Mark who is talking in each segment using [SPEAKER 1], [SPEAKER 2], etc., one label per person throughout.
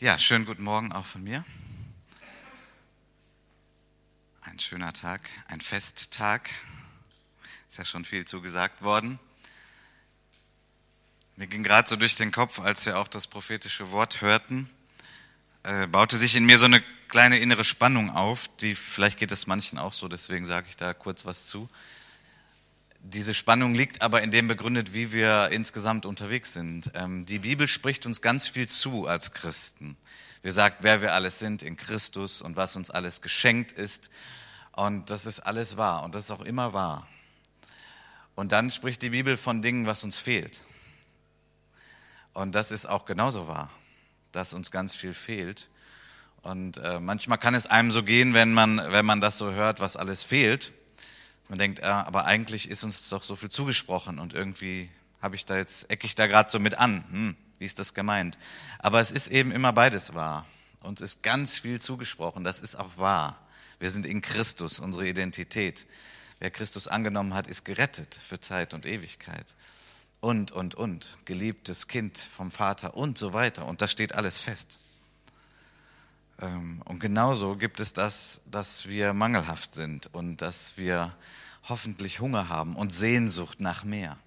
[SPEAKER 1] Ja, schönen guten Morgen auch von mir. Ein schöner Tag, ein Festtag. Ist ja schon viel zugesagt worden. Mir ging gerade so durch den Kopf, als wir auch das prophetische Wort hörten, äh, baute sich in mir so eine kleine innere Spannung auf, die vielleicht geht es manchen auch so, deswegen sage ich da kurz was zu. Diese Spannung liegt aber in dem begründet, wie wir insgesamt unterwegs sind. Ähm, die Bibel spricht uns ganz viel zu als Christen. Wir sagt, wer wir alles sind in Christus und was uns alles geschenkt ist. Und das ist alles wahr und das ist auch immer wahr. Und dann spricht die Bibel von Dingen, was uns fehlt. Und das ist auch genauso wahr, dass uns ganz viel fehlt. Und äh, manchmal kann es einem so gehen, wenn man, wenn man das so hört, was alles fehlt man denkt, ah, aber eigentlich ist uns doch so viel zugesprochen und irgendwie habe ich da jetzt, ecke ich da gerade so mit an. Hm, wie ist das gemeint? Aber es ist eben immer beides wahr. Uns ist ganz viel zugesprochen, das ist auch wahr. Wir sind in Christus, unsere Identität. Wer Christus angenommen hat, ist gerettet für Zeit und Ewigkeit. Und, und, und. Geliebtes Kind vom Vater und so weiter. Und das steht alles fest. Ähm, und genauso gibt es das, dass wir mangelhaft sind und dass wir hoffentlich Hunger haben und Sehnsucht nach mehr.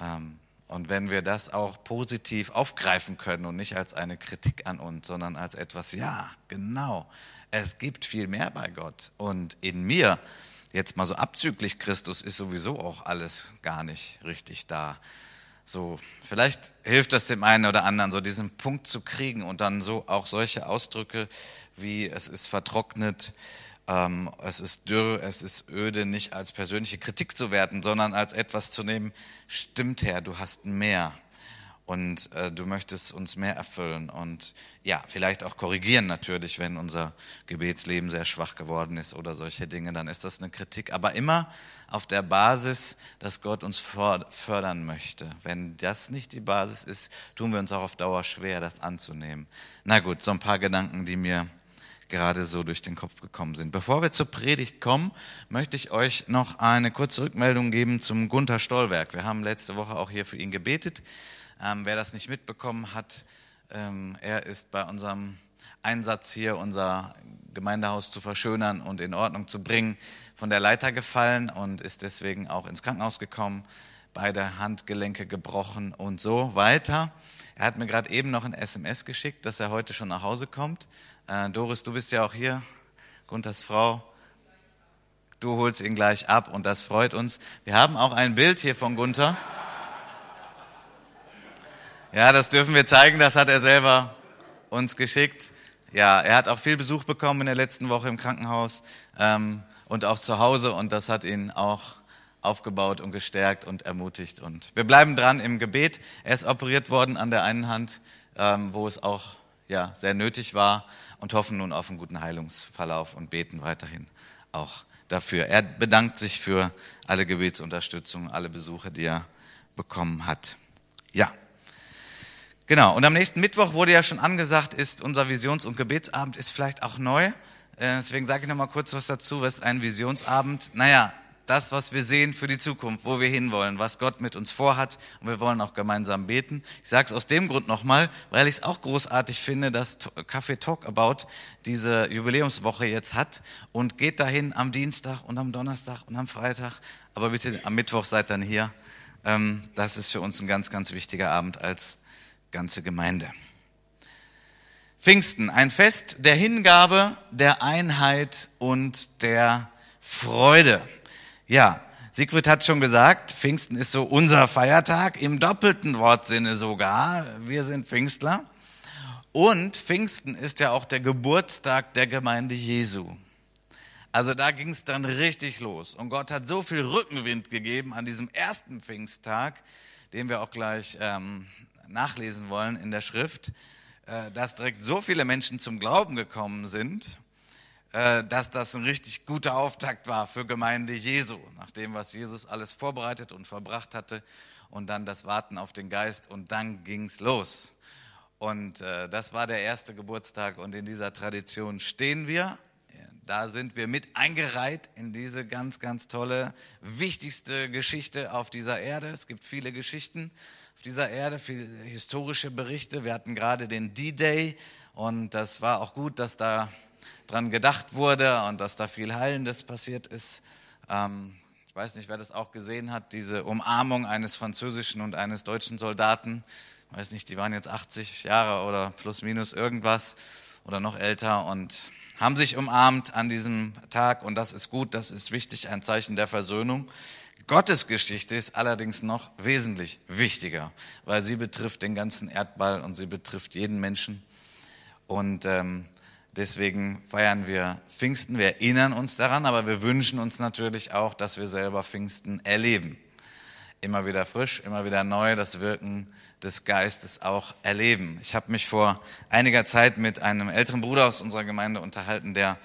[SPEAKER 1] Ähm, und wenn wir das auch positiv aufgreifen können und nicht als eine Kritik an uns, sondern als etwas, ja, genau, es gibt viel mehr bei Gott. Und in mir, jetzt mal so abzüglich Christus, ist sowieso auch alles gar nicht richtig da. So, vielleicht hilft das dem einen oder anderen, so diesen Punkt zu kriegen und dann so auch solche Ausdrücke wie es ist vertrocknet, ähm, es ist dürr, es ist öde, nicht als persönliche Kritik zu werten, sondern als etwas zu nehmen, stimmt Herr, du hast mehr und äh, du möchtest uns mehr erfüllen und ja, vielleicht auch korrigieren natürlich, wenn unser Gebetsleben sehr schwach geworden ist oder solche Dinge, dann ist das eine Kritik, aber immer auf der Basis, dass Gott uns fördern möchte. Wenn das nicht die Basis ist, tun wir uns auch auf Dauer schwer, das anzunehmen. Na gut, so ein paar Gedanken, die mir gerade so durch den Kopf gekommen sind. Bevor wir zur Predigt kommen, möchte ich euch noch eine kurze Rückmeldung geben zum Gunther Stollwerk. Wir haben letzte Woche auch hier für ihn gebetet. Ähm, wer das nicht mitbekommen hat, ähm, er ist bei unserem Einsatz hier, unser Gemeindehaus zu verschönern und in Ordnung zu bringen, von der Leiter gefallen und ist deswegen auch ins Krankenhaus gekommen, beide Handgelenke gebrochen und so weiter. Er hat mir gerade eben noch ein SMS geschickt, dass er heute schon nach Hause kommt. Äh, Doris, du bist ja auch hier, Gunthers Frau. Du holst ihn gleich ab und das freut uns. Wir haben auch ein Bild hier von Gunther. Ja, das dürfen wir zeigen, das hat er selber uns geschickt. Ja, er hat auch viel Besuch bekommen in der letzten Woche im Krankenhaus ähm, und auch zu Hause und das hat ihn auch aufgebaut und gestärkt und ermutigt. Und wir bleiben dran im Gebet. Er ist operiert worden an der einen Hand, ähm, wo es auch ja, sehr nötig war und hoffen nun auf einen guten Heilungsverlauf und beten weiterhin auch dafür. Er bedankt sich für alle Gebetsunterstützung, alle Besuche, die er bekommen hat. Ja. Genau. Und am nächsten Mittwoch wurde ja schon angesagt, ist unser Visions- und Gebetsabend ist vielleicht auch neu. Äh, deswegen sage ich noch mal kurz was dazu. Was ist ein Visionsabend? Naja, das, was wir sehen für die Zukunft, wo wir hinwollen, was Gott mit uns vorhat. Und wir wollen auch gemeinsam beten. Ich sage es aus dem Grund nochmal, weil ich es auch großartig finde, dass Café Talk About diese Jubiläumswoche jetzt hat und geht dahin am Dienstag und am Donnerstag und am Freitag. Aber bitte am Mittwoch seid dann hier. Ähm, das ist für uns ein ganz, ganz wichtiger Abend als ganze Gemeinde. Pfingsten, ein Fest der Hingabe, der Einheit und der Freude. Ja, Siegfried hat schon gesagt, Pfingsten ist so unser Feiertag, im doppelten Wortsinne sogar. Wir sind Pfingstler. Und Pfingsten ist ja auch der Geburtstag der Gemeinde Jesu. Also da ging es dann richtig los. Und Gott hat so viel Rückenwind gegeben an diesem ersten Pfingsttag, den wir auch gleich ähm, nachlesen wollen in der Schrift, äh, dass direkt so viele Menschen zum Glauben gekommen sind dass das ein richtig guter Auftakt war für Gemeinde Jesu, nach dem, was Jesus alles vorbereitet und verbracht hatte und dann das Warten auf den Geist und dann ging's los. Und äh, das war der erste Geburtstag und in dieser Tradition stehen wir. Da sind wir mit eingereiht in diese ganz, ganz tolle, wichtigste Geschichte auf dieser Erde. Es gibt viele Geschichten, auf dieser Erde, viele historische Berichte. Wir hatten gerade den D-Day und das war auch gut, dass da dran gedacht wurde und dass da viel Heilendes passiert ist. Ähm, ich weiß nicht, wer das auch gesehen hat, diese Umarmung eines französischen und eines deutschen Soldaten. Ich weiß nicht, die waren jetzt 80 Jahre oder plus minus irgendwas oder noch älter und haben sich umarmt an diesem Tag und das ist gut, das ist wichtig, ein Zeichen der Versöhnung. Gottes Geschichte ist allerdings noch wesentlich wichtiger, weil sie betrifft den ganzen Erdball und sie betrifft jeden Menschen. Und ähm, deswegen feiern wir Pfingsten, wir erinnern uns daran, aber wir wünschen uns natürlich auch, dass wir selber Pfingsten erleben. Immer wieder frisch, immer wieder neu das Wirken des Geistes auch erleben. Ich habe mich vor einiger Zeit mit einem älteren Bruder aus unserer Gemeinde unterhalten, der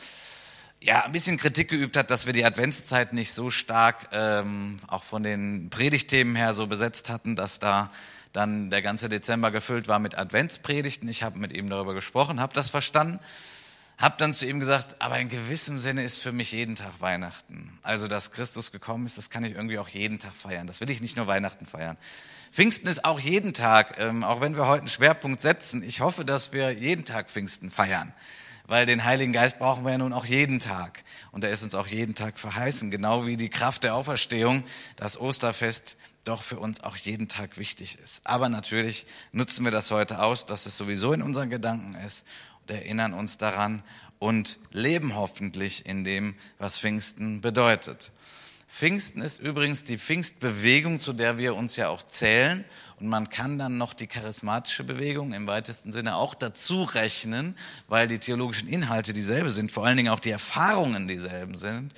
[SPEAKER 1] ja, ein bisschen Kritik geübt hat, dass wir die Adventszeit nicht so stark ähm, auch von den Predigtthemen her so besetzt hatten, dass da dann der ganze Dezember gefüllt war mit Adventspredigten. Ich habe mit ihm darüber gesprochen, habe das verstanden, habe dann zu ihm gesagt, aber in gewissem Sinne ist für mich jeden Tag Weihnachten. Also, dass Christus gekommen ist, das kann ich irgendwie auch jeden Tag feiern. Das will ich nicht nur Weihnachten feiern. Pfingsten ist auch jeden Tag, ähm, auch wenn wir heute einen Schwerpunkt setzen. Ich hoffe, dass wir jeden Tag Pfingsten feiern weil den Heiligen Geist brauchen wir ja nun auch jeden Tag. Und er ist uns auch jeden Tag verheißen, genau wie die Kraft der Auferstehung, das Osterfest doch für uns auch jeden Tag wichtig ist. Aber natürlich nutzen wir das heute aus, dass es sowieso in unseren Gedanken ist erinnern uns daran und leben hoffentlich in dem, was Pfingsten bedeutet. Pfingsten ist übrigens die Pfingstbewegung, zu der wir uns ja auch zählen. Und man kann dann noch die charismatische Bewegung im weitesten Sinne auch dazu rechnen, weil die theologischen Inhalte dieselbe sind, vor allen Dingen auch die Erfahrungen dieselben sind,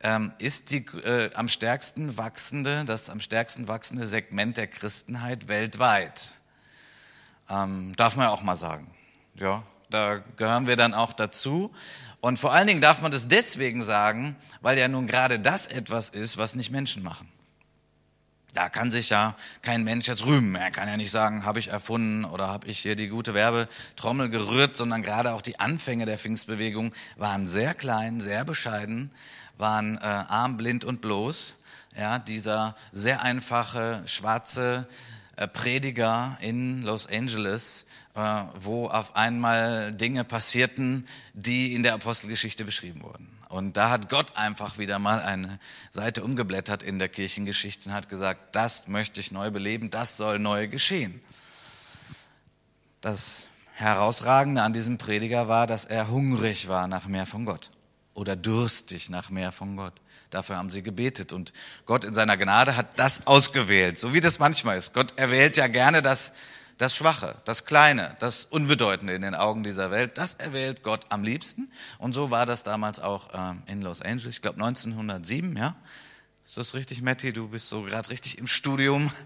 [SPEAKER 1] ähm, ist die äh, am stärksten wachsende, das am stärksten wachsende Segment der Christenheit weltweit. Ähm, darf man ja auch mal sagen. Ja, da gehören wir dann auch dazu. Und vor allen Dingen darf man das deswegen sagen, weil ja nun gerade das etwas ist, was nicht Menschen machen. Da kann sich ja kein Mensch jetzt rühmen. Er kann ja nicht sagen, habe ich erfunden oder habe ich hier die gute Werbetrommel gerührt, sondern gerade auch die Anfänge der Pfingstbewegung waren sehr klein, sehr bescheiden, waren äh, arm, blind und bloß. Ja, dieser sehr einfache schwarze äh, Prediger in Los Angeles, wo auf einmal Dinge passierten, die in der Apostelgeschichte beschrieben wurden. Und da hat Gott einfach wieder mal eine Seite umgeblättert in der Kirchengeschichte und hat gesagt, das möchte ich neu beleben, das soll neu geschehen. Das Herausragende an diesem Prediger war, dass er hungrig war nach mehr von Gott oder durstig nach mehr von Gott. Dafür haben sie gebetet und Gott in seiner Gnade hat das ausgewählt, so wie das manchmal ist. Gott erwählt ja gerne das das Schwache, das Kleine, das Unbedeutende in den Augen dieser Welt, das erwählt Gott am liebsten. Und so war das damals auch äh, in Los Angeles, ich glaube 1907, ja. Ist das richtig, Matti? Du bist so gerade richtig im Studium.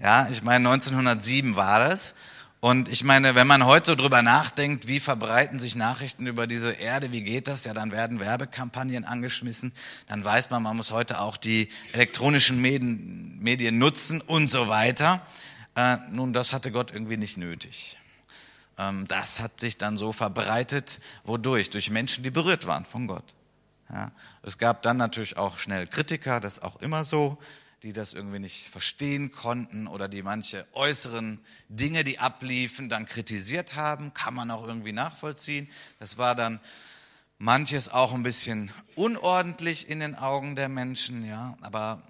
[SPEAKER 1] Ja, ich meine, 1907 war das. Und ich meine, wenn man heute so drüber nachdenkt, wie verbreiten sich Nachrichten über diese Erde, wie geht das? Ja, dann werden Werbekampagnen angeschmissen. Dann weiß man, man muss heute auch die elektronischen Medien, Medien nutzen und so weiter. Äh, nun, das hatte Gott irgendwie nicht nötig. Ähm, das hat sich dann so verbreitet, wodurch? Durch Menschen, die berührt waren von Gott. Ja, es gab dann natürlich auch schnell Kritiker, das ist auch immer so, die das irgendwie nicht verstehen konnten oder die manche äußeren Dinge, die abliefen, dann kritisiert haben, kann man auch irgendwie nachvollziehen. Das war dann manches auch ein bisschen unordentlich in den Augen der Menschen, ja, aber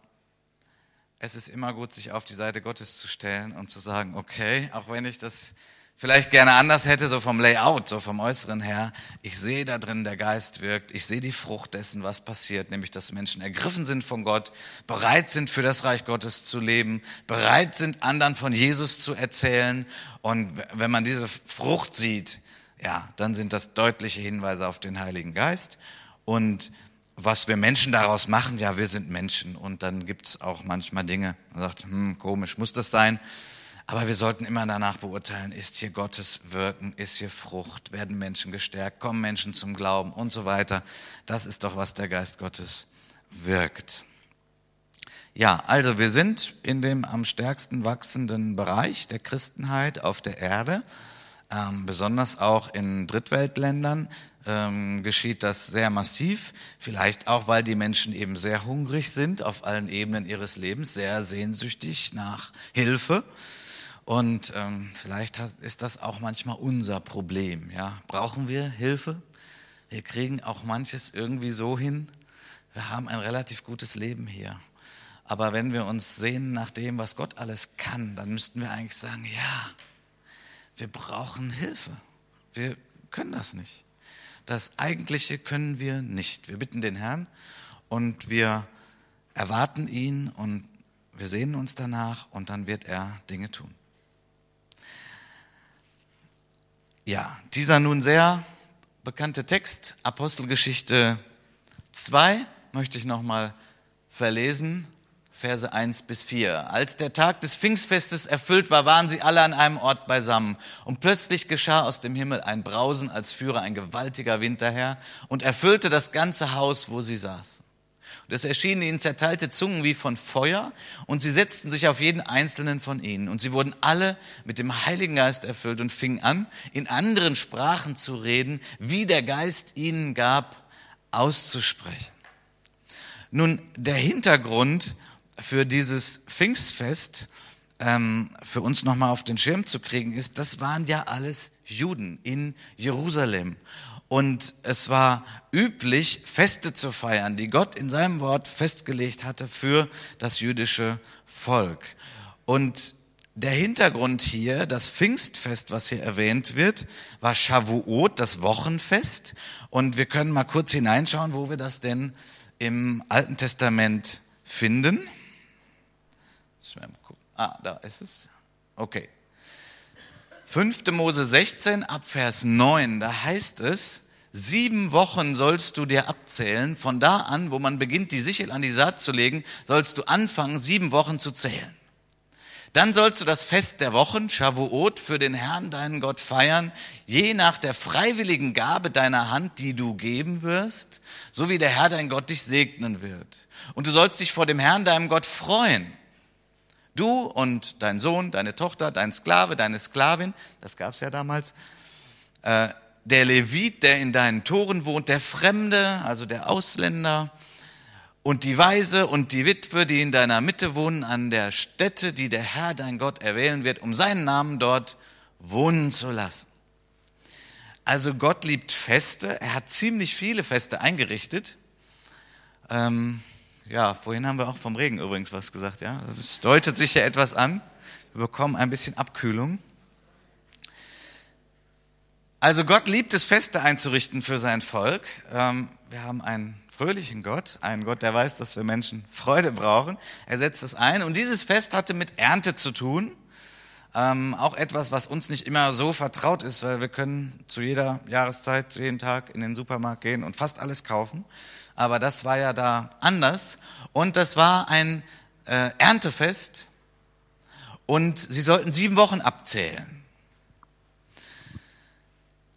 [SPEAKER 1] es ist immer gut, sich auf die Seite Gottes zu stellen und zu sagen, okay, auch wenn ich das vielleicht gerne anders hätte, so vom Layout, so vom Äußeren her, ich sehe da drin, der Geist wirkt, ich sehe die Frucht dessen, was passiert, nämlich dass Menschen ergriffen sind von Gott, bereit sind für das Reich Gottes zu leben, bereit sind, anderen von Jesus zu erzählen. Und wenn man diese Frucht sieht, ja, dann sind das deutliche Hinweise auf den Heiligen Geist. Und was wir Menschen daraus machen, ja, wir sind Menschen und dann gibt's auch manchmal Dinge, man sagt, hm, komisch, muss das sein? Aber wir sollten immer danach beurteilen, ist hier Gottes Wirken, ist hier Frucht, werden Menschen gestärkt, kommen Menschen zum Glauben und so weiter. Das ist doch, was der Geist Gottes wirkt. Ja, also wir sind in dem am stärksten wachsenden Bereich der Christenheit auf der Erde, ähm, besonders auch in Drittweltländern ähm, geschieht das sehr massiv, vielleicht auch, weil die Menschen eben sehr hungrig sind auf allen Ebenen ihres Lebens, sehr sehnsüchtig nach Hilfe. Und ähm, vielleicht hat, ist das auch manchmal unser Problem. Ja? Brauchen wir Hilfe? Wir kriegen auch manches irgendwie so hin. Wir haben ein relativ gutes Leben hier. Aber wenn wir uns sehen nach dem, was Gott alles kann, dann müssten wir eigentlich sagen, ja, wir brauchen Hilfe. Wir können das nicht. Das Eigentliche können wir nicht. Wir bitten den Herrn und wir erwarten ihn und wir sehnen uns danach und dann wird er Dinge tun. Ja, dieser nun sehr bekannte Text, Apostelgeschichte 2, möchte ich nochmal verlesen, Verse 1 bis 4. Als der Tag des Pfingstfestes erfüllt war, waren sie alle an einem Ort beisammen. Und plötzlich geschah aus dem Himmel ein Brausen, als führe ein gewaltiger Wind daher und erfüllte das ganze Haus, wo sie saßen. Und es erschienen ihnen zerteilte Zungen wie von Feuer und sie setzten sich auf jeden einzelnen von ihnen. Und sie wurden alle mit dem Heiligen Geist erfüllt und fingen an, in anderen Sprachen zu reden, wie der Geist ihnen gab, auszusprechen. Nun, der Hintergrund für dieses Pfingstfest ähm, für uns nochmal auf den Schirm zu kriegen ist, das waren ja alles Juden in Jerusalem. Und es war üblich, Feste zu feiern, die Gott in seinem Wort festgelegt hatte für das jüdische Volk. Und der Hintergrund hier, das Pfingstfest, was hier erwähnt wird, war Shavuot, das Wochenfest. Und wir können mal kurz hineinschauen, wo wir das denn im Alten Testament finden. Ah, da ist es. Okay. 5. Mose 16 ab Vers 9, da heißt es, sieben Wochen sollst du dir abzählen. Von da an, wo man beginnt, die Sichel an die Saat zu legen, sollst du anfangen, sieben Wochen zu zählen. Dann sollst du das Fest der Wochen, Shavuot, für den Herrn, deinen Gott, feiern, je nach der freiwilligen Gabe deiner Hand, die du geben wirst, so wie der Herr, dein Gott, dich segnen wird. Und du sollst dich vor dem Herrn, deinem Gott, freuen Du und dein Sohn, deine Tochter, dein Sklave, deine Sklavin, das gab es ja damals, äh, der Levit, der in deinen Toren wohnt, der Fremde, also der Ausländer, und die Weise und die Witwe, die in deiner Mitte wohnen, an der Stätte, die der Herr, dein Gott, erwählen wird, um seinen Namen dort wohnen zu lassen. Also Gott liebt Feste, er hat ziemlich viele Feste eingerichtet. Ähm, ja, vorhin haben wir auch vom Regen übrigens was gesagt, ja. Es deutet sich ja etwas an. Wir bekommen ein bisschen Abkühlung. Also Gott liebt es, Feste einzurichten für sein Volk. Ähm, wir haben einen fröhlichen Gott, einen Gott, der weiß, dass wir Menschen Freude brauchen. Er setzt es ein und dieses Fest hatte mit Ernte zu tun. Ähm, auch etwas, was uns nicht immer so vertraut ist, weil wir können zu jeder Jahreszeit, jeden Tag in den Supermarkt gehen und fast alles kaufen aber das war ja da anders. Und das war ein äh, Erntefest und sie sollten sieben Wochen abzählen.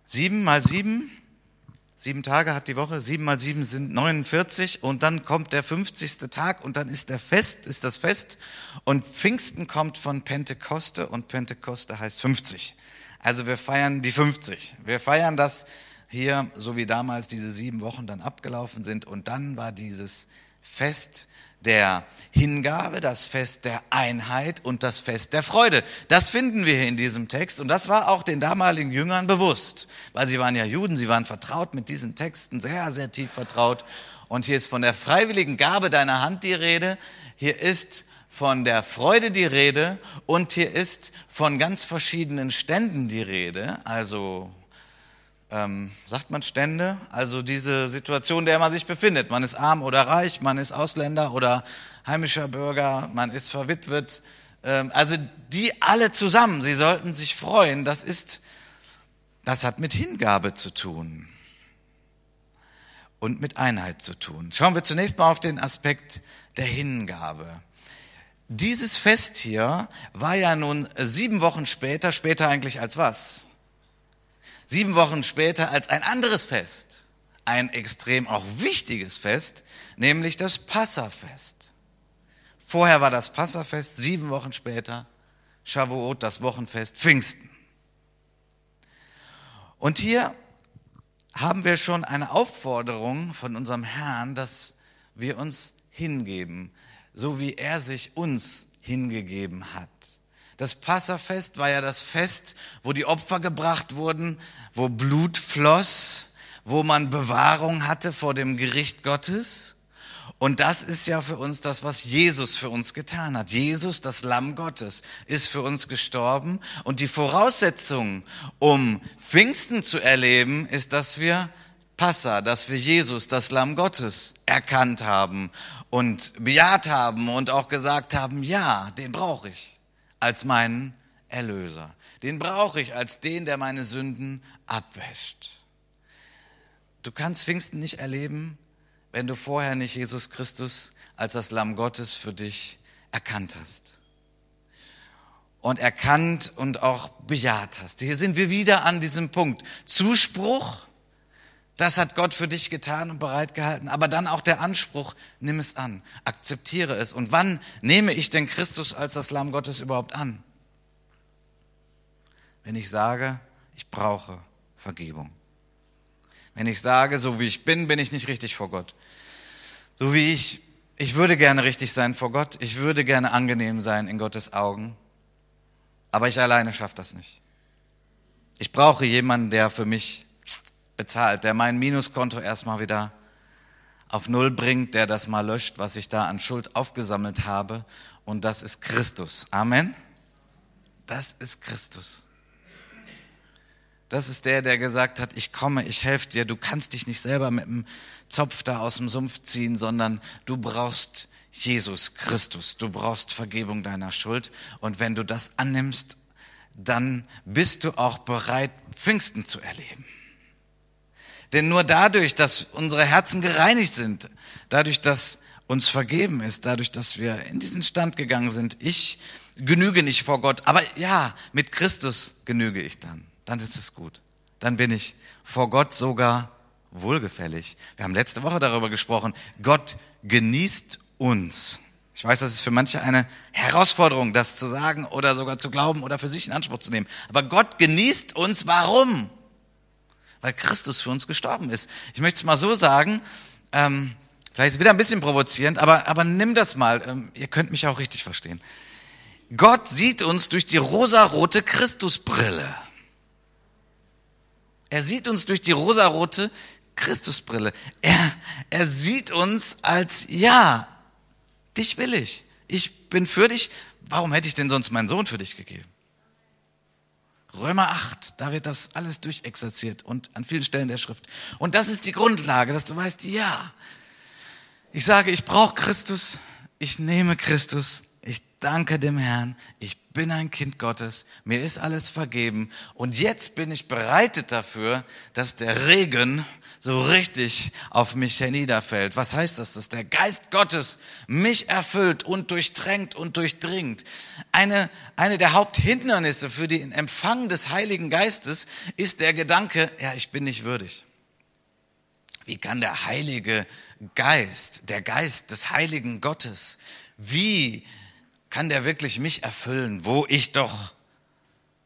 [SPEAKER 1] Sieben mal sieben, sieben Tage hat die Woche, sieben mal sieben sind 49 und dann kommt der 50. Tag und dann ist der Fest, ist das Fest und Pfingsten kommt von Pentekoste und Pentekoste heißt 50. Also wir feiern die 50. Wir feiern das hier, so wie damals diese sieben Wochen dann abgelaufen sind. Und dann war dieses Fest der Hingabe, das Fest der Einheit und das Fest der Freude. Das finden wir hier in diesem Text. Und das war auch den damaligen Jüngern bewusst, weil sie waren ja Juden, sie waren vertraut mit diesen Texten, sehr, sehr tief vertraut. Und hier ist von der freiwilligen Gabe deiner Hand die Rede. Hier ist von der Freude die Rede und hier ist von ganz verschiedenen Ständen die Rede, also ähm, sagt man Stände, also diese Situation, in der man sich befindet. Man ist arm oder reich, man ist Ausländer oder heimischer Bürger, man ist verwitwet. Ähm, also die alle zusammen, sie sollten sich freuen. Das ist, das hat mit Hingabe zu tun und mit Einheit zu tun. Schauen wir zunächst mal auf den Aspekt der Hingabe. Dieses Fest hier war ja nun sieben Wochen später, später eigentlich als was? Sieben Wochen später als ein anderes Fest, ein extrem auch wichtiges Fest, nämlich das Passafest. Vorher war das Passafest, sieben Wochen später Shavuot, das Wochenfest Pfingsten. Und hier haben wir schon eine Aufforderung von unserem Herrn, dass wir uns hingeben, so wie er sich uns hingegeben hat. Das Passafest war ja das Fest, wo die Opfer gebracht wurden, wo Blut floss, wo man Bewahrung hatte vor dem Gericht Gottes. Und das ist ja für uns das, was Jesus für uns getan hat. Jesus, das Lamm Gottes, ist für uns gestorben. Und die Voraussetzung, um Pfingsten zu erleben, ist, dass wir Passa, dass wir Jesus, das Lamm Gottes, erkannt haben und bejaht haben und auch gesagt haben, ja, den brauche ich als meinen Erlöser. Den brauche ich als den, der meine Sünden abwäscht. Du kannst Pfingsten nicht erleben, wenn du vorher nicht Jesus Christus als das Lamm Gottes für dich erkannt hast. Und erkannt und auch bejaht hast. Hier sind wir wieder an diesem Punkt. Zuspruch, das hat Gott für dich getan und bereitgehalten. Aber dann auch der Anspruch, nimm es an, akzeptiere es. Und wann nehme ich denn Christus als das Lamm Gottes überhaupt an? Wenn ich sage, ich brauche Vergebung. Wenn ich sage, so wie ich bin, bin ich nicht richtig vor Gott. So wie ich, ich würde gerne richtig sein vor Gott, ich würde gerne angenehm sein in Gottes Augen, aber ich alleine schaffe das nicht. Ich brauche jemanden, der für mich bezahlt, der mein Minuskonto erstmal wieder auf Null bringt, der das mal löscht, was ich da an Schuld aufgesammelt habe. Und das ist Christus. Amen. Das ist Christus. Das ist der, der gesagt hat, ich komme, ich helfe dir. Du kannst dich nicht selber mit dem Zopf da aus dem Sumpf ziehen, sondern du brauchst Jesus Christus. Du brauchst Vergebung deiner Schuld. Und wenn du das annimmst, dann bist du auch bereit, Pfingsten zu erleben. Denn nur dadurch, dass unsere Herzen gereinigt sind, dadurch, dass uns vergeben ist, dadurch, dass wir in diesen Stand gegangen sind, ich genüge nicht vor Gott, aber ja, mit Christus genüge ich dann dann ist es gut. Dann bin ich vor Gott sogar wohlgefällig. Wir haben letzte Woche darüber gesprochen. Gott genießt uns. Ich weiß, das ist für manche eine Herausforderung, das zu sagen oder sogar zu glauben oder für sich in Anspruch zu nehmen. Aber Gott genießt uns. Warum? Weil Christus für uns gestorben ist. Ich möchte es mal so sagen, ähm, vielleicht ist es wieder ein bisschen provozierend, aber, aber nimm das mal. Ähm, ihr könnt mich auch richtig verstehen. Gott sieht uns durch die rosarote Christusbrille. Er sieht uns durch die rosarote Christusbrille. Er, er sieht uns als, ja, dich will ich. Ich bin für dich. Warum hätte ich denn sonst meinen Sohn für dich gegeben? Römer 8, da wird das alles durchexerziert und an vielen Stellen der Schrift. Und das ist die Grundlage, dass du weißt, ja, ich sage, ich brauche Christus, ich nehme Christus, ich danke dem Herrn, ich bin ein Kind Gottes, mir ist alles vergeben und jetzt bin ich bereitet dafür, dass der Regen so richtig auf mich herniederfällt. Was heißt das? Dass der Geist Gottes mich erfüllt und durchtränkt und durchdringt. Eine, eine der Haupthindernisse für den Empfang des Heiligen Geistes ist der Gedanke, ja, ich bin nicht würdig. Wie kann der Heilige Geist, der Geist des Heiligen Gottes, wie kann der wirklich mich erfüllen, wo ich doch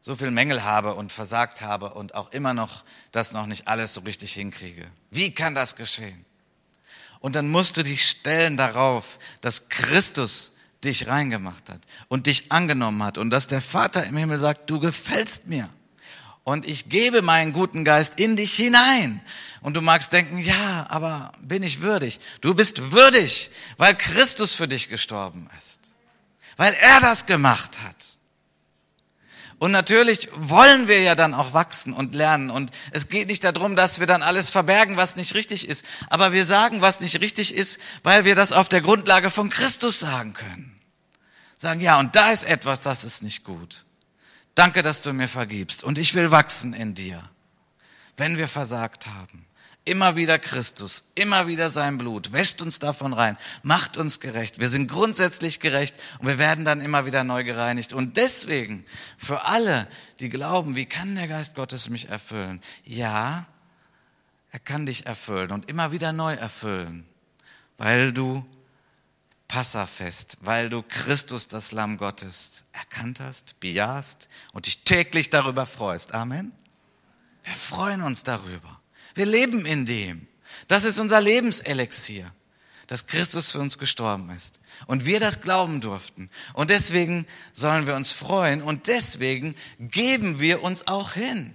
[SPEAKER 1] so viel Mängel habe und versagt habe und auch immer noch das noch nicht alles so richtig hinkriege? Wie kann das geschehen? Und dann musst du dich stellen darauf, dass Christus dich reingemacht hat und dich angenommen hat und dass der Vater im Himmel sagt, du gefällst mir und ich gebe meinen guten Geist in dich hinein. Und du magst denken, ja, aber bin ich würdig? Du bist würdig, weil Christus für dich gestorben ist weil er das gemacht hat. Und natürlich wollen wir ja dann auch wachsen und lernen. Und es geht nicht darum, dass wir dann alles verbergen, was nicht richtig ist. Aber wir sagen, was nicht richtig ist, weil wir das auf der Grundlage von Christus sagen können. Sagen, ja, und da ist etwas, das ist nicht gut. Danke, dass du mir vergibst. Und ich will wachsen in dir, wenn wir versagt haben. Immer wieder Christus, immer wieder sein Blut, wäscht uns davon rein, macht uns gerecht. Wir sind grundsätzlich gerecht und wir werden dann immer wieder neu gereinigt. Und deswegen, für alle, die glauben, wie kann der Geist Gottes mich erfüllen? Ja, er kann dich erfüllen und immer wieder neu erfüllen, weil du Passafest, weil du Christus, das Lamm Gottes, erkannt hast, bejahst und dich täglich darüber freust. Amen. Wir freuen uns darüber. Wir leben in dem. Das ist unser Lebenselixier. dass Christus für uns gestorben ist. Und wir das glauben durften. Und deswegen sollen wir uns freuen und deswegen geben wir uns auch hin.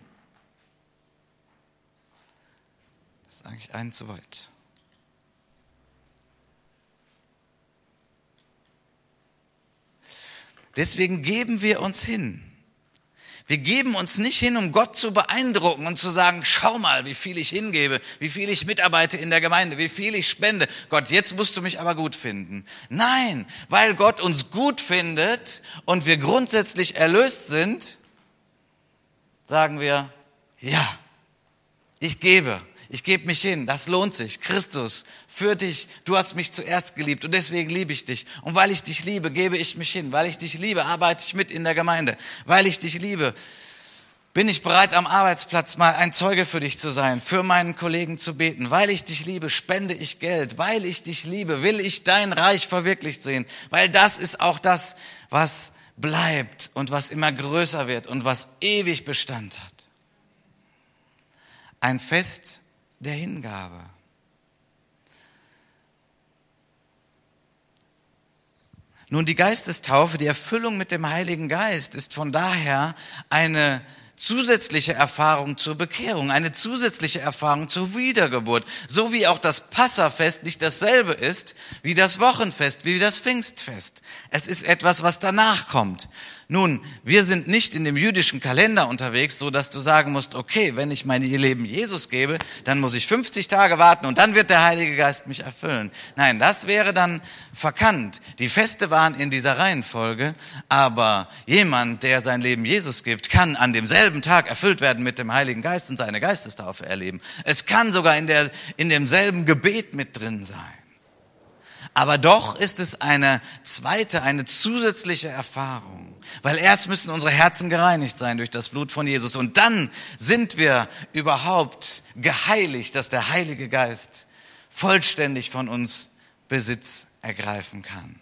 [SPEAKER 1] Das ist eigentlich einen zu weit. Deswegen geben wir uns hin. Wir geben uns nicht hin, um Gott zu beeindrucken und zu sagen, schau mal, wie viel ich hingebe, wie viel ich mitarbeite in der Gemeinde, wie viel ich spende. Gott, jetzt musst du mich aber gut finden. Nein, weil Gott uns gut findet und wir grundsätzlich erlöst sind, sagen wir, ja, ich gebe. Ich gebe mich hin, das lohnt sich. Christus, für dich, du hast mich zuerst geliebt und deswegen liebe ich dich. Und weil ich dich liebe, gebe ich mich hin. Weil ich dich liebe, arbeite ich mit in der Gemeinde. Weil ich dich liebe, bin ich bereit, am Arbeitsplatz mal ein Zeuge für dich zu sein, für meinen Kollegen zu beten. Weil ich dich liebe, spende ich Geld. Weil ich dich liebe, will ich dein Reich verwirklicht sehen. Weil das ist auch das, was bleibt und was immer größer wird und was ewig Bestand hat. Ein Fest der Hingabe. Nun, die Geistestaufe, die Erfüllung mit dem Heiligen Geist ist von daher eine zusätzliche Erfahrung zur Bekehrung, eine zusätzliche Erfahrung zur Wiedergeburt, so wie auch das Passafest nicht dasselbe ist wie das Wochenfest, wie das Pfingstfest. Es ist etwas, was danach kommt. Nun, wir sind nicht in dem jüdischen Kalender unterwegs, so dass du sagen musst, okay, wenn ich mein Leben Jesus gebe, dann muss ich 50 Tage warten und dann wird der Heilige Geist mich erfüllen. Nein, das wäre dann verkannt. Die Feste waren in dieser Reihenfolge, aber jemand, der sein Leben Jesus gibt, kann an demselben Tag erfüllt werden mit dem Heiligen Geist und seine Geistestaufe erleben. Es kann sogar in, der, in demselben Gebet mit drin sein. Aber doch ist es eine zweite, eine zusätzliche Erfahrung. Weil erst müssen unsere Herzen gereinigt sein durch das Blut von Jesus. Und dann sind wir überhaupt geheiligt, dass der Heilige Geist vollständig von uns Besitz ergreifen kann.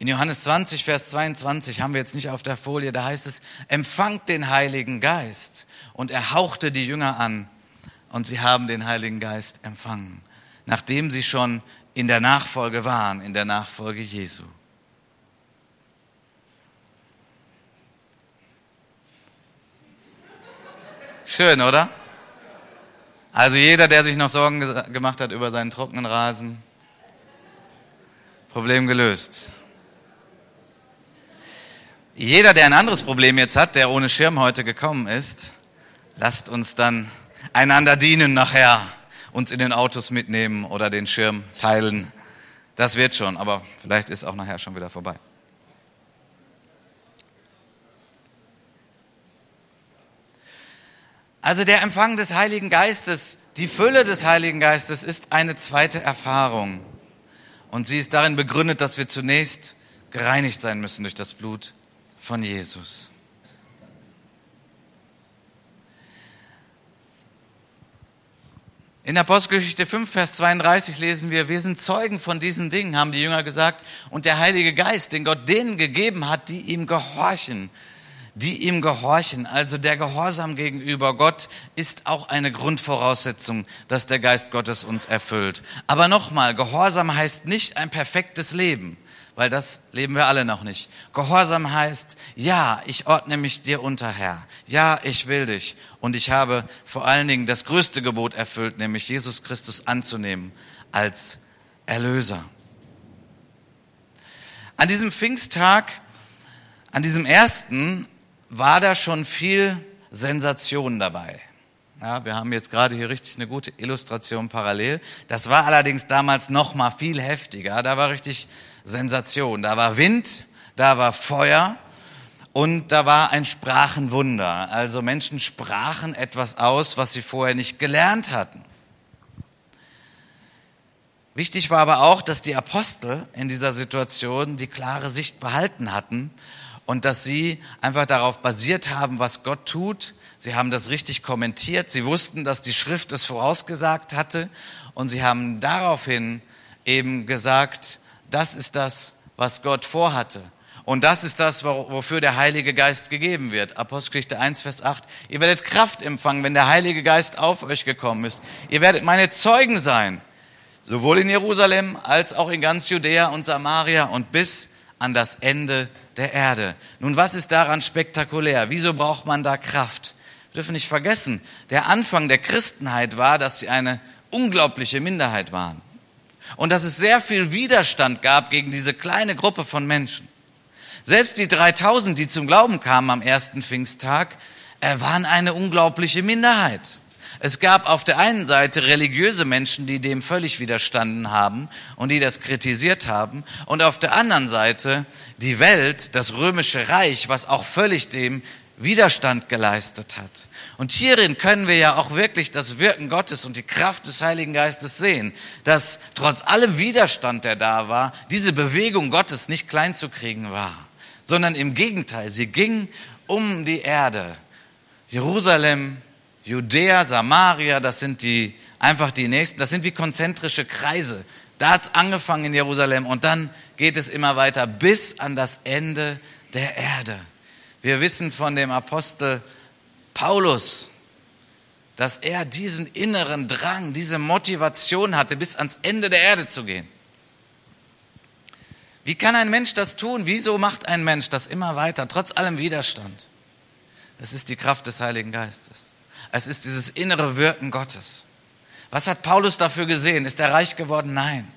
[SPEAKER 1] In Johannes 20, Vers 22 haben wir jetzt nicht auf der Folie, da heißt es, empfangt den Heiligen Geist. Und er hauchte die Jünger an und sie haben den Heiligen Geist empfangen, nachdem sie schon in der Nachfolge waren, in der Nachfolge Jesu. Schön, oder? Also jeder, der sich noch Sorgen gemacht hat über seinen trockenen Rasen, Problem gelöst. Jeder, der ein anderes Problem jetzt hat, der ohne Schirm heute gekommen ist, lasst uns dann einander dienen nachher uns in den Autos mitnehmen oder den Schirm teilen. Das wird schon, aber vielleicht ist auch nachher schon wieder vorbei. Also der Empfang des Heiligen Geistes, die Fülle des Heiligen Geistes ist eine zweite Erfahrung. Und sie ist darin begründet, dass wir zunächst gereinigt sein müssen durch das Blut von Jesus. In Apostelgeschichte 5, Vers 32 lesen wir, wir sind Zeugen von diesen Dingen, haben die Jünger gesagt, und der Heilige Geist, den Gott denen gegeben hat, die ihm gehorchen, die ihm gehorchen. Also der Gehorsam gegenüber Gott ist auch eine Grundvoraussetzung, dass der Geist Gottes uns erfüllt. Aber nochmal, Gehorsam heißt nicht ein perfektes Leben weil das leben wir alle noch nicht. Gehorsam heißt, ja, ich ordne mich dir unter, Herr. Ja, ich will dich. Und ich habe vor allen Dingen das größte Gebot erfüllt, nämlich Jesus Christus anzunehmen als Erlöser. An diesem Pfingsttag, an diesem ersten, war da schon viel Sensation dabei. Ja, wir haben jetzt gerade hier richtig eine gute Illustration parallel. Das war allerdings damals noch mal viel heftiger. Da war richtig Sensation. Da war Wind, da war Feuer und da war ein Sprachenwunder. Also Menschen sprachen etwas aus, was sie vorher nicht gelernt hatten. Wichtig war aber auch, dass die Apostel in dieser Situation die klare Sicht behalten hatten und dass sie einfach darauf basiert haben, was Gott tut. Sie haben das richtig kommentiert. Sie wussten, dass die Schrift es vorausgesagt hatte und sie haben daraufhin eben gesagt, das ist das, was Gott vorhatte. Und das ist das, wofür der Heilige Geist gegeben wird. Apostelgeschichte 1, Vers 8. Ihr werdet Kraft empfangen, wenn der Heilige Geist auf euch gekommen ist. Ihr werdet meine Zeugen sein. sowohl in Jerusalem als auch in ganz Judäa und Samaria und bis an das Ende der Erde. Nun, was ist daran spektakulär? Wieso braucht man da Kraft? Wir dürfen nicht vergessen, der Anfang der Christenheit war, dass sie eine unglaubliche Minderheit waren. Und dass es sehr viel Widerstand gab gegen diese kleine Gruppe von Menschen. Selbst die 3000, die zum Glauben kamen am ersten Pfingsttag, äh, waren eine unglaubliche Minderheit. Es gab auf der einen Seite religiöse Menschen, die dem völlig widerstanden haben und die das kritisiert haben. Und auf der anderen Seite die Welt, das römische Reich, was auch völlig dem Widerstand geleistet hat. Und hierin können wir ja auch wirklich das Wirken Gottes und die Kraft des Heiligen Geistes sehen, dass trotz allem Widerstand, der da war, diese Bewegung Gottes nicht klein zu kriegen war, sondern im Gegenteil, sie ging um die Erde. Jerusalem, Judäa, Samaria, das sind die, einfach die nächsten, das sind wie konzentrische Kreise. Da hat's angefangen in Jerusalem und dann geht es immer weiter bis an das Ende der Erde. Wir wissen von dem Apostel Paulus, dass er diesen inneren Drang, diese Motivation hatte, bis ans Ende der Erde zu gehen. Wie kann ein Mensch das tun? Wieso macht ein Mensch das immer weiter, trotz allem Widerstand? Es ist die Kraft des Heiligen Geistes. Es ist dieses innere Wirken Gottes. Was hat Paulus dafür gesehen? Ist er reich geworden? Nein.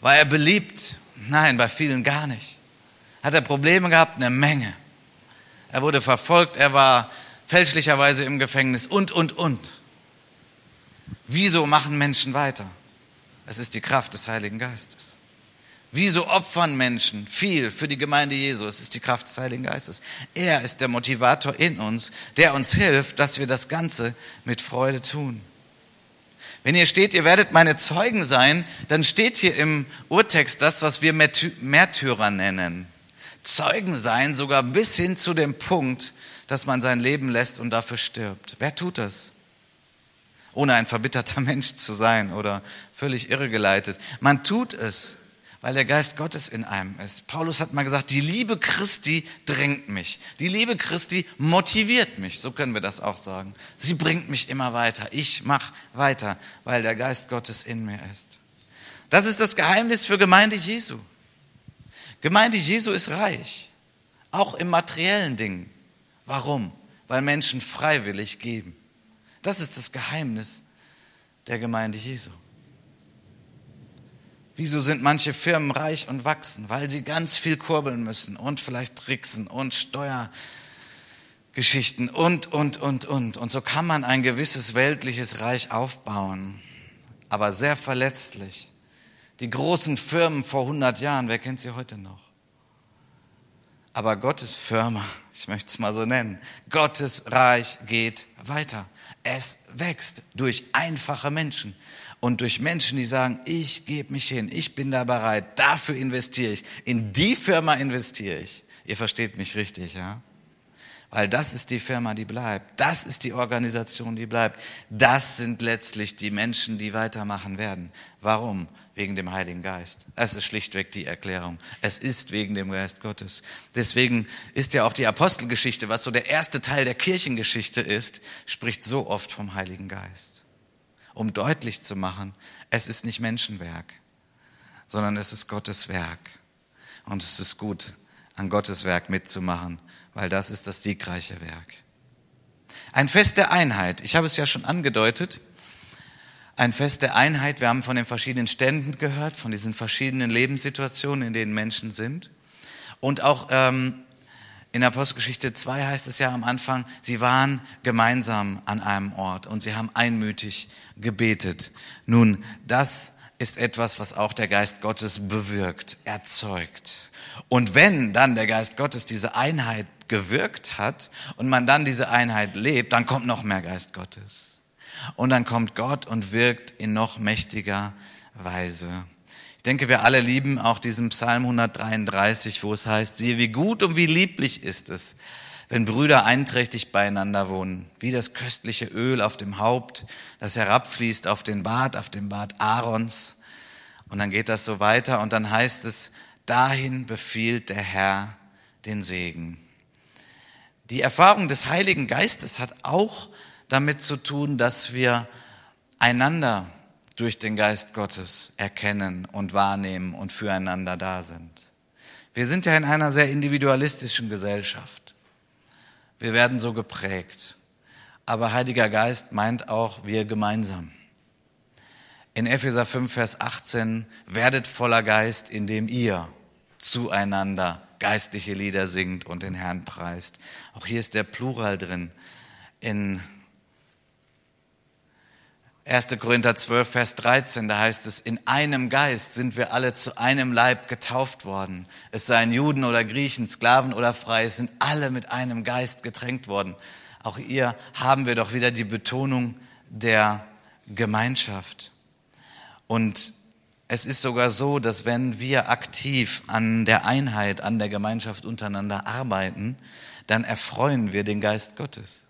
[SPEAKER 1] War er beliebt? Nein, bei vielen gar nicht. Hat er Probleme gehabt? Eine Menge. Er wurde verfolgt, er war fälschlicherweise im Gefängnis und, und, und. Wieso machen Menschen weiter? Es ist die Kraft des Heiligen Geistes. Wieso opfern Menschen viel für die Gemeinde Jesu? Es ist die Kraft des Heiligen Geistes. Er ist der Motivator in uns, der uns hilft, dass wir das Ganze mit Freude tun. Wenn ihr steht, ihr werdet meine Zeugen sein, dann steht hier im Urtext das, was wir Märtyrer nennen. Zeugen sein, sogar bis hin zu dem Punkt, dass man sein Leben lässt und dafür stirbt. Wer tut das? Ohne ein verbitterter Mensch zu sein oder völlig irregeleitet. Man tut es, weil der Geist Gottes in einem ist. Paulus hat mal gesagt, die Liebe Christi drängt mich. Die Liebe Christi motiviert mich. So können wir das auch sagen. Sie bringt mich immer weiter. Ich mache weiter, weil der Geist Gottes in mir ist. Das ist das Geheimnis für Gemeinde Jesu. Gemeinde Jesu ist reich. Auch im materiellen Ding. Warum? Weil Menschen freiwillig geben. Das ist das Geheimnis der Gemeinde Jesu. Wieso sind manche Firmen reich und wachsen? Weil sie ganz viel kurbeln müssen und vielleicht tricksen und Steuergeschichten und, und, und, und. Und so kann man ein gewisses weltliches Reich aufbauen, aber sehr verletzlich. Die großen Firmen vor 100 Jahren, wer kennt sie heute noch? Aber Gottes Firma, ich möchte es mal so nennen, Gottes Reich geht weiter. Es wächst durch einfache Menschen und durch Menschen, die sagen, ich gebe mich hin, ich bin da bereit, dafür investiere ich, in die Firma investiere ich. Ihr versteht mich richtig, ja? Weil das ist die Firma, die bleibt. Das ist die Organisation, die bleibt. Das sind letztlich die Menschen, die weitermachen werden. Warum? Wegen dem Heiligen Geist. Es ist schlichtweg die Erklärung. Es ist wegen dem Geist Gottes. Deswegen ist ja auch die Apostelgeschichte, was so der erste Teil der Kirchengeschichte ist, spricht so oft vom Heiligen Geist um deutlich zu machen, es ist nicht Menschenwerk, sondern es ist Gottes Werk. Und es ist gut, an Gottes Werk mitzumachen, weil das ist das siegreiche Werk. Ein Fest der Einheit. Ich habe es ja schon angedeutet. Ein Fest der Einheit. Wir haben von den verschiedenen Ständen gehört, von diesen verschiedenen Lebenssituationen, in denen Menschen sind. Und auch ähm, in Apostelgeschichte 2 heißt es ja am Anfang, sie waren gemeinsam an einem Ort und sie haben einmütig gebetet. Nun, das ist etwas, was auch der Geist Gottes bewirkt, erzeugt. Und wenn dann der Geist Gottes diese Einheit gewirkt hat und man dann diese Einheit lebt, dann kommt noch mehr Geist Gottes. Und dann kommt Gott und wirkt in noch mächtiger Weise. Ich denke, wir alle lieben auch diesen Psalm 133, wo es heißt, siehe, wie gut und wie lieblich ist es, wenn Brüder einträchtig beieinander wohnen, wie das köstliche Öl auf dem Haupt, das herabfließt auf den Bart, auf dem Bart Aarons. Und dann geht das so weiter und dann heißt es, dahin befiehlt der Herr den Segen. Die Erfahrung des Heiligen Geistes hat auch damit zu tun, dass wir einander durch den Geist Gottes erkennen und wahrnehmen und füreinander da sind. Wir sind ja in einer sehr individualistischen Gesellschaft. Wir werden so geprägt. Aber Heiliger Geist meint auch wir gemeinsam. In Epheser 5, Vers 18, werdet voller Geist, indem ihr zueinander geistliche Lieder singt und den Herrn preist. Auch hier ist der Plural drin. In 1. Korinther 12, Vers 13, da heißt es, in einem Geist sind wir alle zu einem Leib getauft worden. Es seien Juden oder Griechen, Sklaven oder Freie, es sind alle mit einem Geist getränkt worden. Auch hier haben wir doch wieder die Betonung der Gemeinschaft. Und es ist sogar so, dass wenn wir aktiv an der Einheit, an der Gemeinschaft untereinander arbeiten, dann erfreuen wir den Geist Gottes.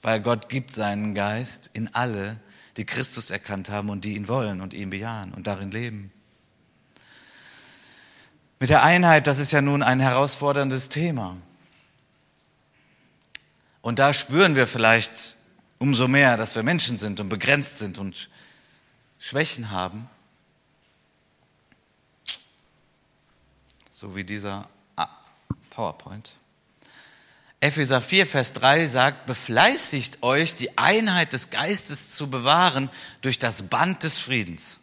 [SPEAKER 1] Weil Gott gibt seinen Geist in alle, die Christus erkannt haben und die ihn wollen und ihn bejahen und darin leben. Mit der Einheit, das ist ja nun ein herausforderndes Thema. Und da spüren wir vielleicht umso mehr, dass wir Menschen sind und begrenzt sind und Schwächen haben. So wie dieser ah, PowerPoint. Epheser 4, Vers 3 sagt, befleißigt euch, die Einheit des Geistes zu bewahren durch das Band des Friedens.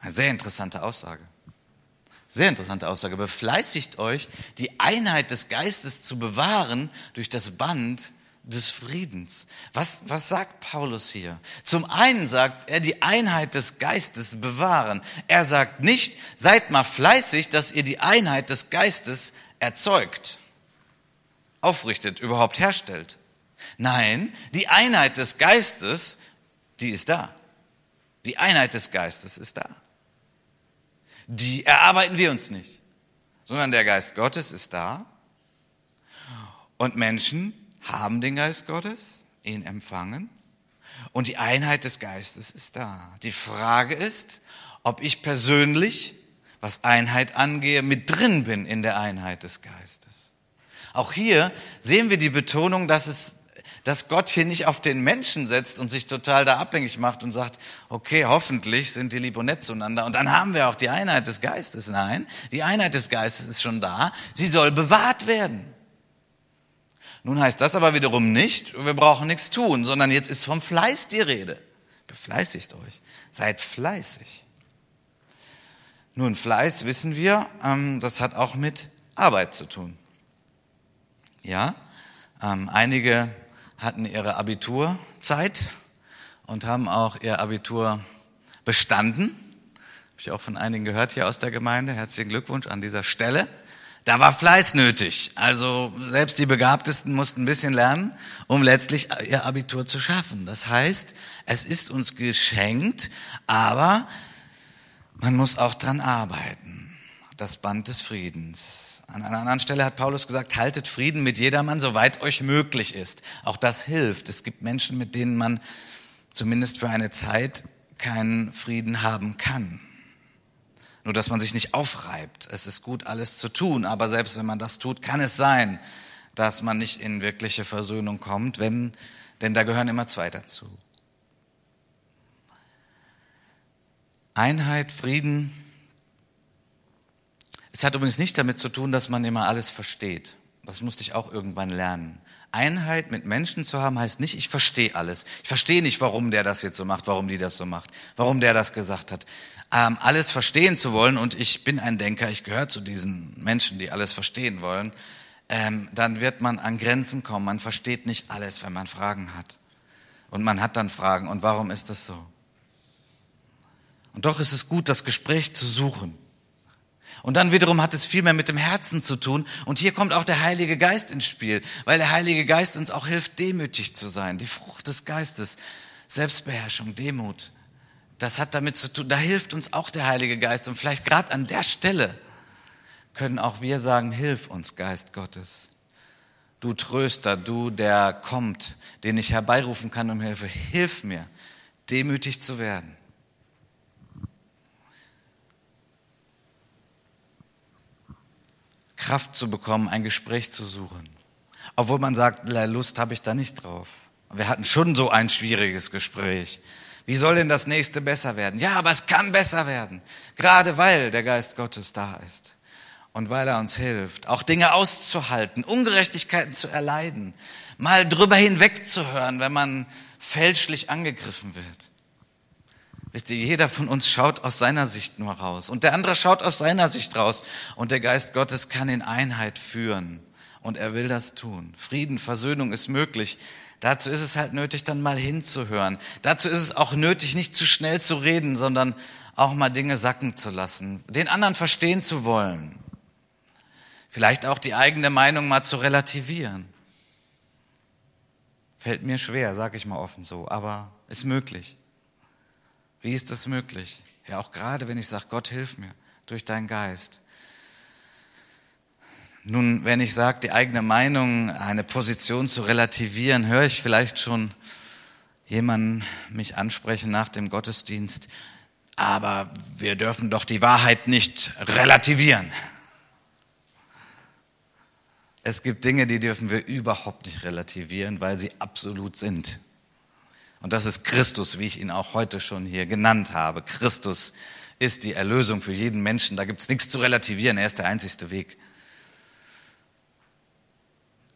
[SPEAKER 1] Eine sehr interessante Aussage. Sehr interessante Aussage. Befleißigt euch, die Einheit des Geistes zu bewahren durch das Band des Friedens. Was, was sagt Paulus hier? Zum einen sagt er, die Einheit des Geistes bewahren. Er sagt nicht, seid mal fleißig, dass ihr die Einheit des Geistes erzeugt aufrichtet, überhaupt herstellt. Nein, die Einheit des Geistes, die ist da. Die Einheit des Geistes ist da. Die erarbeiten wir uns nicht, sondern der Geist Gottes ist da. Und Menschen haben den Geist Gottes, ihn empfangen. Und die Einheit des Geistes ist da. Die Frage ist, ob ich persönlich, was Einheit angehe, mit drin bin in der Einheit des Geistes. Auch hier sehen wir die Betonung, dass es dass Gott hier nicht auf den Menschen setzt und sich total da abhängig macht und sagt, okay, hoffentlich sind die lieb und nett zueinander und dann haben wir auch die Einheit des Geistes. Nein, die Einheit des Geistes ist schon da, sie soll bewahrt werden. Nun heißt das aber wiederum nicht, wir brauchen nichts tun, sondern jetzt ist vom Fleiß die Rede. Befleißigt euch, seid fleißig. Nun, Fleiß wissen wir, ähm, das hat auch mit Arbeit zu tun. Ja, ähm, einige hatten ihre Abiturzeit und haben auch ihr Abitur bestanden. Habe ich auch von einigen gehört hier aus der Gemeinde. Herzlichen Glückwunsch an dieser Stelle. Da war Fleiß nötig. Also selbst die Begabtesten mussten ein bisschen lernen, um letztlich ihr Abitur zu schaffen. Das heißt, es ist uns geschenkt, aber man muss auch dran arbeiten das Band des Friedens. An einer anderen Stelle hat Paulus gesagt, haltet Frieden mit jedermann, soweit euch möglich ist. Auch das hilft. Es gibt Menschen, mit denen man zumindest für eine Zeit keinen Frieden haben kann. Nur dass man sich nicht aufreibt. Es ist gut, alles zu tun, aber selbst wenn man das tut, kann es sein, dass man nicht in wirkliche Versöhnung kommt, wenn, denn da gehören immer zwei dazu. Einheit, Frieden, es hat übrigens nicht damit zu tun, dass man immer alles versteht. Das musste ich auch irgendwann lernen. Einheit mit Menschen zu haben heißt nicht, ich verstehe alles. Ich verstehe nicht, warum der das jetzt so macht, warum die das so macht, warum der das gesagt hat. Ähm, alles verstehen zu wollen, und ich bin ein Denker, ich gehöre zu diesen Menschen, die alles verstehen wollen, ähm, dann wird man an Grenzen kommen. Man versteht nicht alles, wenn man Fragen hat. Und man hat dann Fragen. Und warum ist das so? Und doch ist es gut, das Gespräch zu suchen. Und dann wiederum hat es viel mehr mit dem Herzen zu tun. Und hier kommt auch der Heilige Geist ins Spiel, weil der Heilige Geist uns auch hilft, demütig zu sein. Die Frucht des Geistes, Selbstbeherrschung, Demut. Das hat damit zu tun, da hilft uns auch der Heilige Geist. Und vielleicht gerade an der Stelle können auch wir sagen, hilf uns, Geist Gottes. Du Tröster, du, der kommt, den ich herbeirufen kann um Hilfe, hilf mir, demütig zu werden. Kraft zu bekommen, ein Gespräch zu suchen. Obwohl man sagt, Lust habe ich da nicht drauf. Wir hatten schon so ein schwieriges Gespräch. Wie soll denn das nächste besser werden? Ja, aber es kann besser werden, gerade weil der Geist Gottes da ist und weil er uns hilft, auch Dinge auszuhalten, Ungerechtigkeiten zu erleiden, mal drüber hinwegzuhören, wenn man fälschlich angegriffen wird. Wisst ihr, jeder von uns schaut aus seiner Sicht nur raus und der andere schaut aus seiner Sicht raus und der Geist Gottes kann in Einheit führen und er will das tun. Frieden, Versöhnung ist möglich. Dazu ist es halt nötig, dann mal hinzuhören. Dazu ist es auch nötig, nicht zu schnell zu reden, sondern auch mal Dinge sacken zu lassen, den anderen verstehen zu wollen. Vielleicht auch die eigene Meinung mal zu relativieren. Fällt mir schwer, sag ich mal offen so, aber ist möglich. Wie ist das möglich? Ja, auch gerade wenn ich sage, Gott hilf mir durch deinen Geist. Nun, wenn ich sage, die eigene Meinung, eine Position zu relativieren, höre ich vielleicht schon jemanden mich ansprechen nach dem Gottesdienst, aber wir dürfen doch die Wahrheit nicht relativieren. Es gibt Dinge, die dürfen wir überhaupt nicht relativieren, weil sie absolut sind. Und das ist Christus, wie ich ihn auch heute schon hier genannt habe. Christus ist die Erlösung für jeden Menschen. Da gibt es nichts zu relativieren. Er ist der einzigste Weg.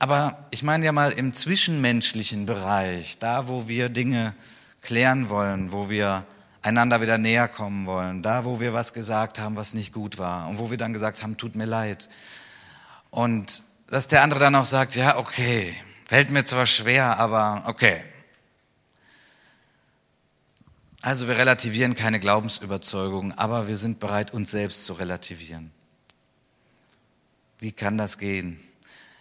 [SPEAKER 1] Aber ich meine ja mal im zwischenmenschlichen Bereich, da wo wir Dinge klären wollen, wo wir einander wieder näher kommen wollen, da wo wir was gesagt haben, was nicht gut war und wo wir dann gesagt haben, tut mir leid. Und dass der andere dann auch sagt, ja, okay, fällt mir zwar schwer, aber okay, also wir relativieren keine Glaubensüberzeugung, aber wir sind bereit, uns selbst zu relativieren. Wie kann das gehen?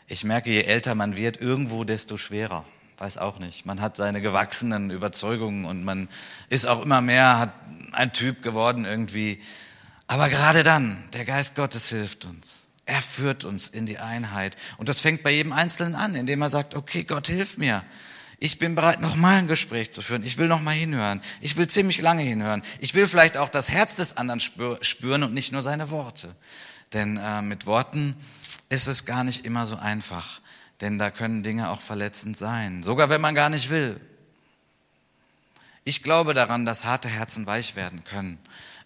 [SPEAKER 1] Ich merke, je älter man wird, irgendwo desto schwerer. Weiß auch nicht. Man hat seine gewachsenen Überzeugungen und man ist auch immer mehr, hat ein Typ geworden irgendwie. Aber gerade dann, der Geist Gottes hilft uns. Er führt uns in die Einheit. Und das fängt bei jedem Einzelnen an, indem er sagt, okay, Gott hilf mir. Ich bin bereit, nochmal ein Gespräch zu führen. Ich will nochmal hinhören. Ich will ziemlich lange hinhören. Ich will vielleicht auch das Herz des anderen spüren und nicht nur seine Worte. Denn äh, mit Worten ist es gar nicht immer so einfach. Denn da können Dinge auch verletzend sein. Sogar wenn man gar nicht will. Ich glaube daran, dass harte Herzen weich werden können.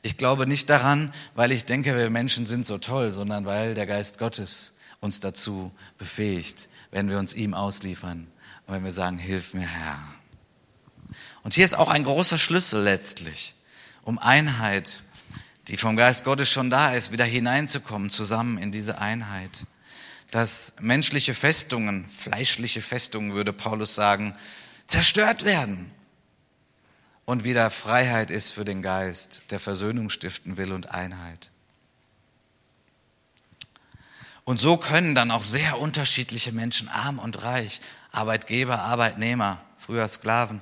[SPEAKER 1] Ich glaube nicht daran, weil ich denke, wir Menschen sind so toll, sondern weil der Geist Gottes uns dazu befähigt, wenn wir uns ihm ausliefern und wenn wir sagen, hilf mir Herr. Und hier ist auch ein großer Schlüssel letztlich, um Einheit, die vom Geist Gottes schon da ist, wieder hineinzukommen, zusammen in diese Einheit. Dass menschliche Festungen, fleischliche Festungen, würde Paulus sagen, zerstört werden und wieder Freiheit ist für den Geist, der Versöhnung stiften will und Einheit. Und so können dann auch sehr unterschiedliche Menschen, arm und reich, Arbeitgeber, Arbeitnehmer, früher Sklaven,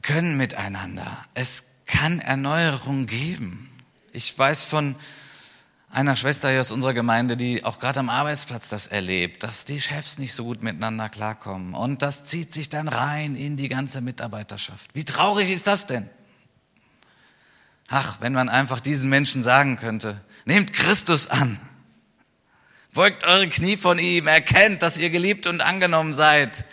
[SPEAKER 1] können miteinander. Es kann Erneuerung geben. Ich weiß von einer Schwester hier aus unserer Gemeinde, die auch gerade am Arbeitsplatz das erlebt, dass die Chefs nicht so gut miteinander klarkommen. Und das zieht sich dann rein in die ganze Mitarbeiterschaft. Wie traurig ist das denn? Ach, wenn man einfach diesen Menschen sagen könnte, nehmt Christus an. Beugt eure Knie von ihm, erkennt, dass ihr geliebt und angenommen seid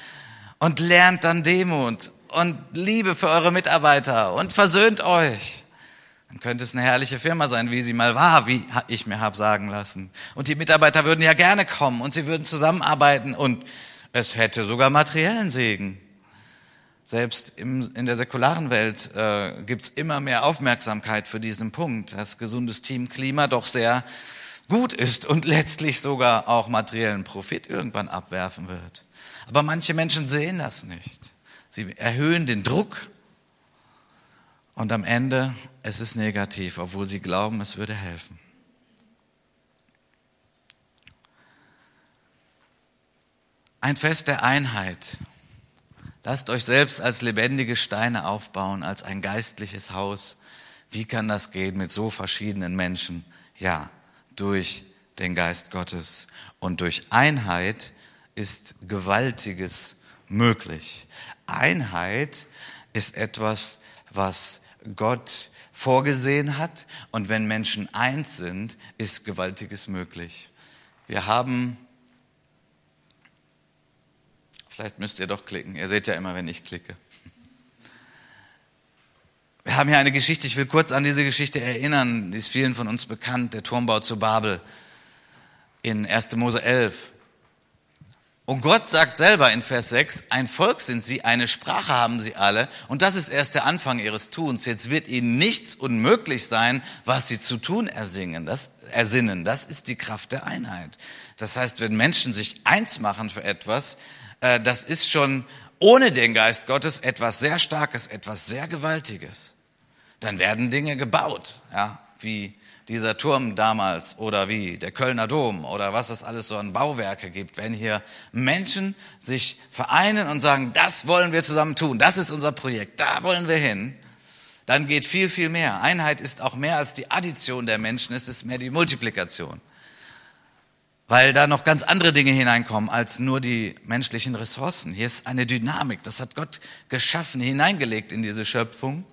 [SPEAKER 1] und lernt dann Demut und Liebe für eure Mitarbeiter und versöhnt euch. Dann könnte es eine herrliche Firma sein, wie sie mal war, wie ich mir hab sagen lassen. Und die Mitarbeiter würden ja gerne kommen und sie würden zusammenarbeiten und es hätte sogar materiellen Segen. Selbst im, in der säkularen Welt äh, gibt's immer mehr Aufmerksamkeit für diesen Punkt, dass gesundes Teamklima doch sehr gut ist und letztlich sogar auch materiellen Profit irgendwann abwerfen wird. Aber manche Menschen sehen das nicht. Sie erhöhen den Druck und am Ende es ist negativ, obwohl sie glauben, es würde helfen. Ein Fest der Einheit. Lasst euch selbst als lebendige Steine aufbauen, als ein geistliches Haus. Wie kann das gehen mit so verschiedenen Menschen? Ja, durch den Geist Gottes. Und durch Einheit ist Gewaltiges möglich. Einheit ist etwas, was Gott vorgesehen hat. Und wenn Menschen eins sind, ist Gewaltiges möglich. Wir haben, vielleicht müsst ihr doch klicken, ihr seht ja immer, wenn ich klicke. haben hier eine Geschichte, ich will kurz an diese Geschichte erinnern, die ist vielen von uns bekannt, der Turmbau zu Babel in 1. Mose 11. Und Gott sagt selber in Vers 6, ein Volk sind sie, eine Sprache haben sie alle. Und das ist erst der Anfang ihres Tuns. Jetzt wird ihnen nichts unmöglich sein, was sie zu tun ersingen, das, ersinnen. Das ist die Kraft der Einheit. Das heißt, wenn Menschen sich eins machen für etwas, äh, das ist schon ohne den Geist Gottes etwas sehr Starkes, etwas sehr Gewaltiges. Dann werden Dinge gebaut, ja, wie dieser Turm damals oder wie der Kölner Dom oder was es alles so an Bauwerke gibt, wenn hier Menschen sich vereinen und sagen, das wollen wir zusammen tun, das ist unser Projekt, da wollen wir hin, dann geht viel, viel mehr. Einheit ist auch mehr als die Addition der Menschen, es ist mehr die Multiplikation. Weil da noch ganz andere Dinge hineinkommen als nur die menschlichen Ressourcen. Hier ist eine Dynamik, das hat Gott geschaffen, hineingelegt in diese Schöpfung.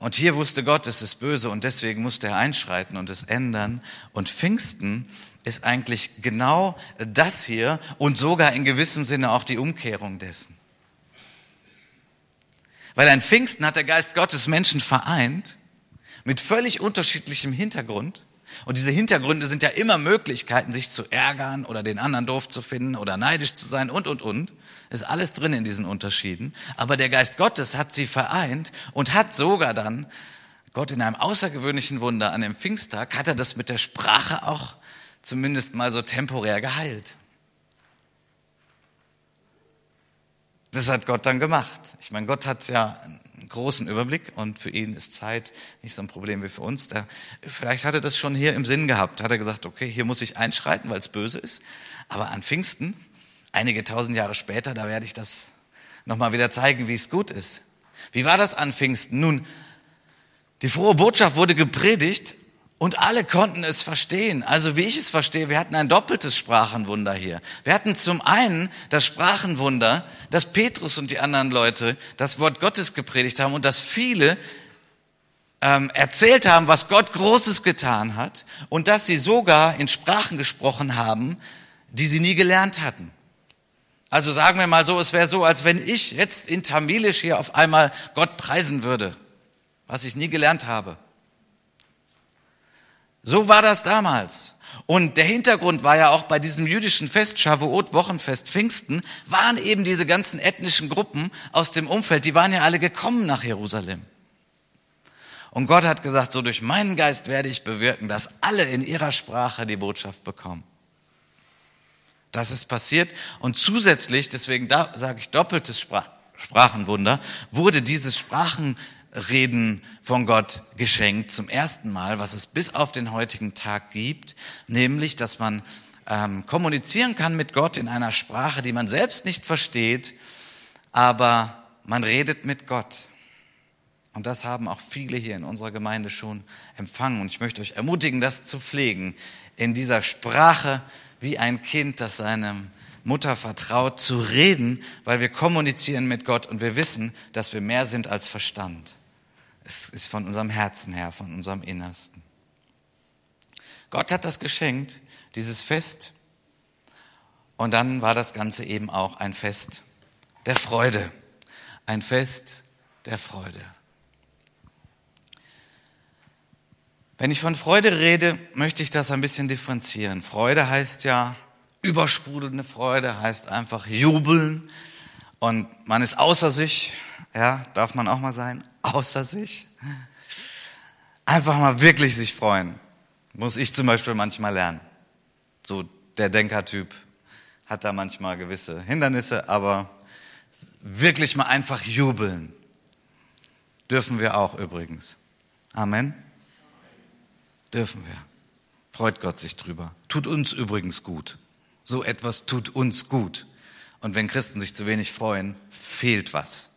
[SPEAKER 1] Und hier wusste Gott, es ist böse und deswegen musste er einschreiten und es ändern. Und Pfingsten ist eigentlich genau das hier und sogar in gewissem Sinne auch die Umkehrung dessen. Weil ein Pfingsten hat der Geist Gottes Menschen vereint mit völlig unterschiedlichem Hintergrund und diese Hintergründe sind ja immer Möglichkeiten, sich zu ärgern oder den anderen doof zu finden oder neidisch zu sein und, und, und. Ist alles drin in diesen Unterschieden. Aber der Geist Gottes hat sie vereint und hat sogar dann, Gott in einem außergewöhnlichen Wunder an dem Pfingsttag, hat er das mit der Sprache auch zumindest mal so temporär geheilt. Das hat Gott dann gemacht. Ich meine, Gott hat ja großen Überblick und für ihn ist Zeit nicht so ein Problem wie für uns. Der, vielleicht hat er das schon hier im Sinn gehabt, hat er gesagt, okay, hier muss ich einschreiten, weil es böse ist. Aber an Pfingsten, einige tausend Jahre später, da werde ich das nochmal wieder zeigen, wie es gut ist. Wie war das an Pfingsten? Nun, die frohe Botschaft wurde gepredigt und alle konnten es verstehen. Also wie ich es verstehe, wir hatten ein doppeltes Sprachenwunder hier. Wir hatten zum einen das Sprachenwunder, dass Petrus und die anderen Leute das Wort Gottes gepredigt haben und dass viele ähm, erzählt haben, was Gott Großes getan hat und dass sie sogar in Sprachen gesprochen haben, die sie nie gelernt hatten. Also sagen wir mal so, es wäre so, als wenn ich jetzt in Tamilisch hier auf einmal Gott preisen würde, was ich nie gelernt habe. So war das damals. Und der Hintergrund war ja auch bei diesem jüdischen Fest, Shavuot, Wochenfest, Pfingsten, waren eben diese ganzen ethnischen Gruppen aus dem Umfeld, die waren ja alle gekommen nach Jerusalem. Und Gott hat gesagt, so durch meinen Geist werde ich bewirken, dass alle in ihrer Sprache die Botschaft bekommen. Das ist passiert. Und zusätzlich, deswegen da sage ich doppeltes Sprachenwunder, wurde dieses Sprachen Reden von Gott geschenkt, zum ersten Mal, was es bis auf den heutigen Tag gibt, nämlich, dass man ähm, kommunizieren kann mit Gott in einer Sprache, die man selbst nicht versteht, aber man redet mit Gott. Und das haben auch viele hier in unserer Gemeinde schon empfangen. Und ich möchte euch ermutigen, das zu pflegen, in dieser Sprache wie ein Kind, das seinem Mutter vertraut, zu reden, weil wir kommunizieren mit Gott und wir wissen, dass wir mehr sind als Verstand. Es ist von unserem Herzen her, von unserem Innersten. Gott hat das geschenkt, dieses Fest. Und dann war das Ganze eben auch ein Fest der Freude. Ein Fest der Freude. Wenn ich von Freude rede, möchte ich das ein bisschen differenzieren. Freude heißt ja übersprudelnde Freude, heißt einfach jubeln und man ist außer sich, ja, darf man auch mal sein, außer sich. Einfach mal wirklich sich freuen. Muss ich zum Beispiel manchmal lernen. So der Denkertyp hat da manchmal gewisse Hindernisse, aber wirklich mal einfach jubeln. Dürfen wir auch übrigens. Amen. Dürfen wir. Freut Gott sich drüber. Tut uns übrigens gut. So etwas tut uns gut. Und wenn Christen sich zu wenig freuen, fehlt was.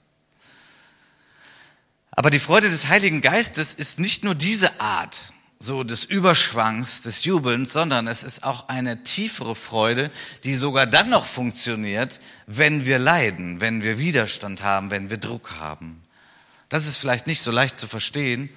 [SPEAKER 1] Aber die Freude des Heiligen Geistes ist nicht nur diese Art, so des Überschwangs, des Jubelns, sondern es ist auch eine tiefere Freude, die sogar dann noch funktioniert, wenn wir leiden, wenn wir Widerstand haben, wenn wir Druck haben. Das ist vielleicht nicht so leicht zu verstehen,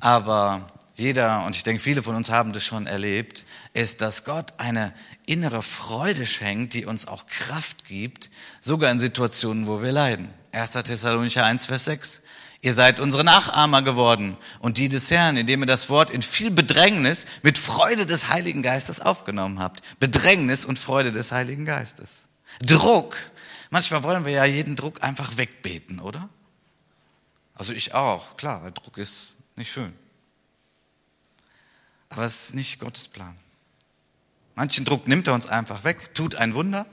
[SPEAKER 1] aber jeder, und ich denke, viele von uns haben das schon erlebt, ist, dass Gott eine innere Freude schenkt, die uns auch Kraft gibt, sogar in Situationen, wo wir leiden. 1. Thessalonicher 1, Vers 6. Ihr seid unsere Nachahmer geworden und die des Herrn, indem ihr das Wort in viel Bedrängnis mit Freude des Heiligen Geistes aufgenommen habt. Bedrängnis und Freude des Heiligen Geistes. Druck. Manchmal wollen wir ja jeden Druck einfach wegbeten, oder? Also ich auch, klar, Druck ist nicht schön. Aber es ist nicht Gottes Plan. Manchen Druck nimmt er uns einfach weg, tut ein Wunder,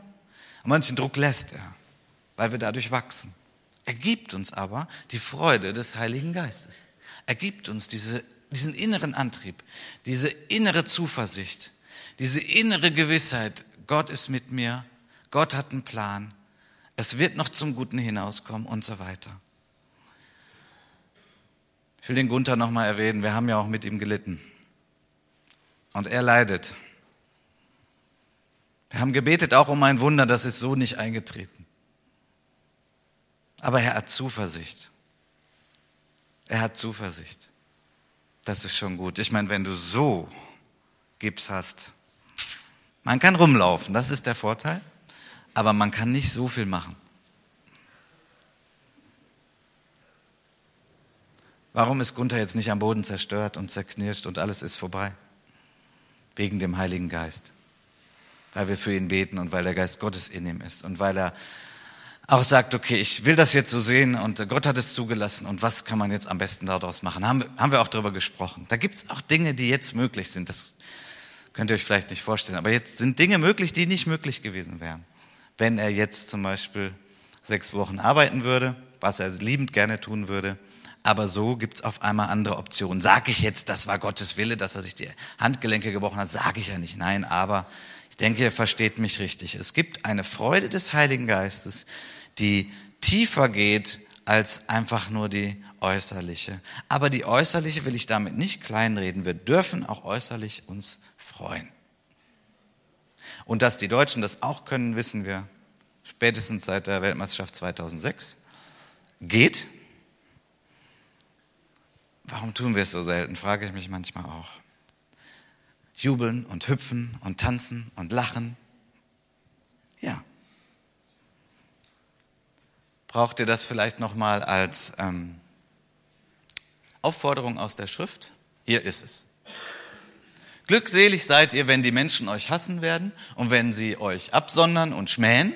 [SPEAKER 1] und manchen Druck lässt er, weil wir dadurch wachsen. Er gibt uns aber die Freude des Heiligen Geistes. Er gibt uns diese, diesen inneren Antrieb, diese innere Zuversicht, diese innere Gewissheit, Gott ist mit mir, Gott hat einen Plan, es wird noch zum Guten hinauskommen und so weiter. Ich will den Gunther nochmal erwähnen, wir haben ja auch mit ihm gelitten. Und er leidet. Wir haben gebetet auch um ein Wunder, das ist so nicht eingetreten. Aber er hat Zuversicht. Er hat Zuversicht. Das ist schon gut. Ich meine, wenn du so Gips hast, man kann rumlaufen, das ist der Vorteil, aber man kann nicht so viel machen. Warum ist Gunther jetzt nicht am Boden zerstört und zerknirscht und alles ist vorbei? Wegen dem Heiligen Geist. Weil wir für ihn beten und weil der Geist Gottes in ihm ist und weil er auch sagt, okay, ich will das jetzt so sehen und Gott hat es zugelassen und was kann man jetzt am besten daraus machen? Haben, haben wir auch darüber gesprochen. Da gibt es auch Dinge, die jetzt möglich sind. Das könnt ihr euch vielleicht nicht vorstellen. Aber jetzt sind Dinge möglich, die nicht möglich gewesen wären. Wenn er jetzt zum Beispiel sechs Wochen arbeiten würde, was er liebend gerne tun würde, aber so gibt's auf einmal andere Optionen. Sage ich jetzt, das war Gottes Wille, dass er sich die Handgelenke gebrochen hat, sage ich ja nicht. Nein, aber ich denke, ihr versteht mich richtig. Es gibt eine Freude des Heiligen Geistes, die tiefer geht als einfach nur die äußerliche. Aber die äußerliche will ich damit nicht kleinreden. Wir dürfen auch äußerlich uns freuen. Und dass die Deutschen das auch können, wissen wir spätestens seit der Weltmeisterschaft 2006. Geht. Warum tun wir es so selten, frage ich mich manchmal auch. Jubeln und hüpfen und tanzen und lachen. Ja. Braucht ihr das vielleicht nochmal als ähm, Aufforderung aus der Schrift? Hier ist es. Glückselig seid ihr, wenn die Menschen euch hassen werden und wenn sie euch absondern und schmähen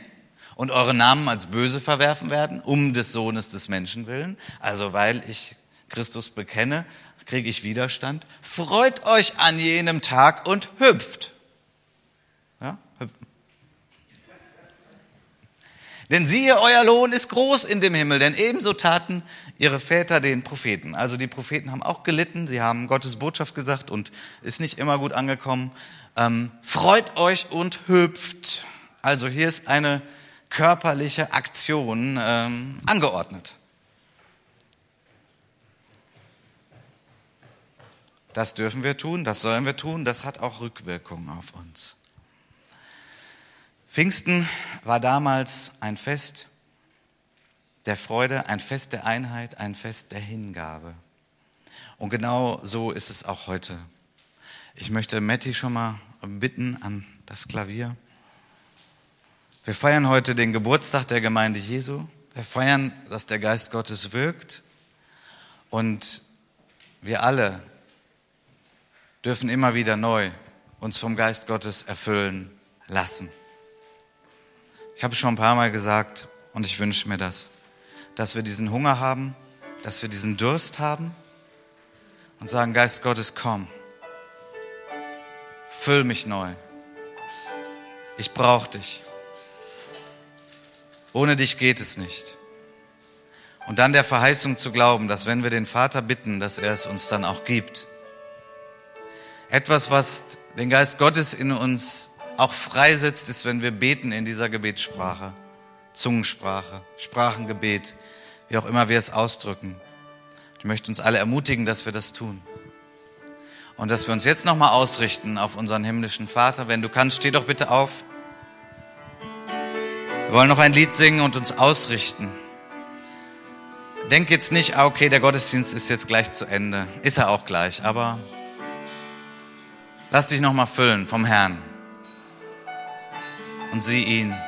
[SPEAKER 1] und eure Namen als böse verwerfen werden, um des Sohnes des Menschen willen, also weil ich Christus bekenne, kriege ich Widerstand. Freut euch an jenem Tag und hüpft. Ja, hüpfen. Denn siehe, euer Lohn ist groß in dem Himmel, denn ebenso taten ihre Väter den Propheten. Also die Propheten haben auch gelitten, sie haben Gottes Botschaft gesagt und ist nicht immer gut angekommen. Ähm, freut euch und hüpft. Also hier ist eine körperliche Aktion ähm, angeordnet. Das dürfen wir tun, das sollen wir tun, das hat auch Rückwirkungen auf uns. Pfingsten war damals ein Fest der Freude, ein Fest der Einheit, ein Fest der Hingabe. Und genau so ist es auch heute. Ich möchte Matti schon mal bitten an das Klavier. Wir feiern heute den Geburtstag der Gemeinde Jesu. Wir feiern, dass der Geist Gottes wirkt. Und wir alle dürfen immer wieder neu uns vom Geist Gottes erfüllen lassen. Ich habe schon ein paar Mal gesagt und ich wünsche mir das, dass wir diesen Hunger haben, dass wir diesen Durst haben und sagen, Geist Gottes, komm, füll mich neu. Ich brauche dich. Ohne dich geht es nicht. Und dann der Verheißung zu glauben, dass wenn wir den Vater bitten, dass er es uns dann auch gibt. Etwas, was den Geist Gottes in uns auch freisetzt, ist, wenn wir beten in dieser Gebetssprache. Zungensprache, Sprachengebet, wie auch immer wir es ausdrücken. Ich möchte uns alle ermutigen, dass wir das tun. Und dass wir uns jetzt nochmal ausrichten auf unseren himmlischen Vater. Wenn du kannst, steh doch bitte auf. Wir wollen noch ein Lied singen und uns ausrichten. Denk jetzt nicht, ah, okay, der Gottesdienst ist jetzt gleich zu Ende. Ist er auch gleich, aber Lass dich nochmal füllen vom Herrn und sieh ihn.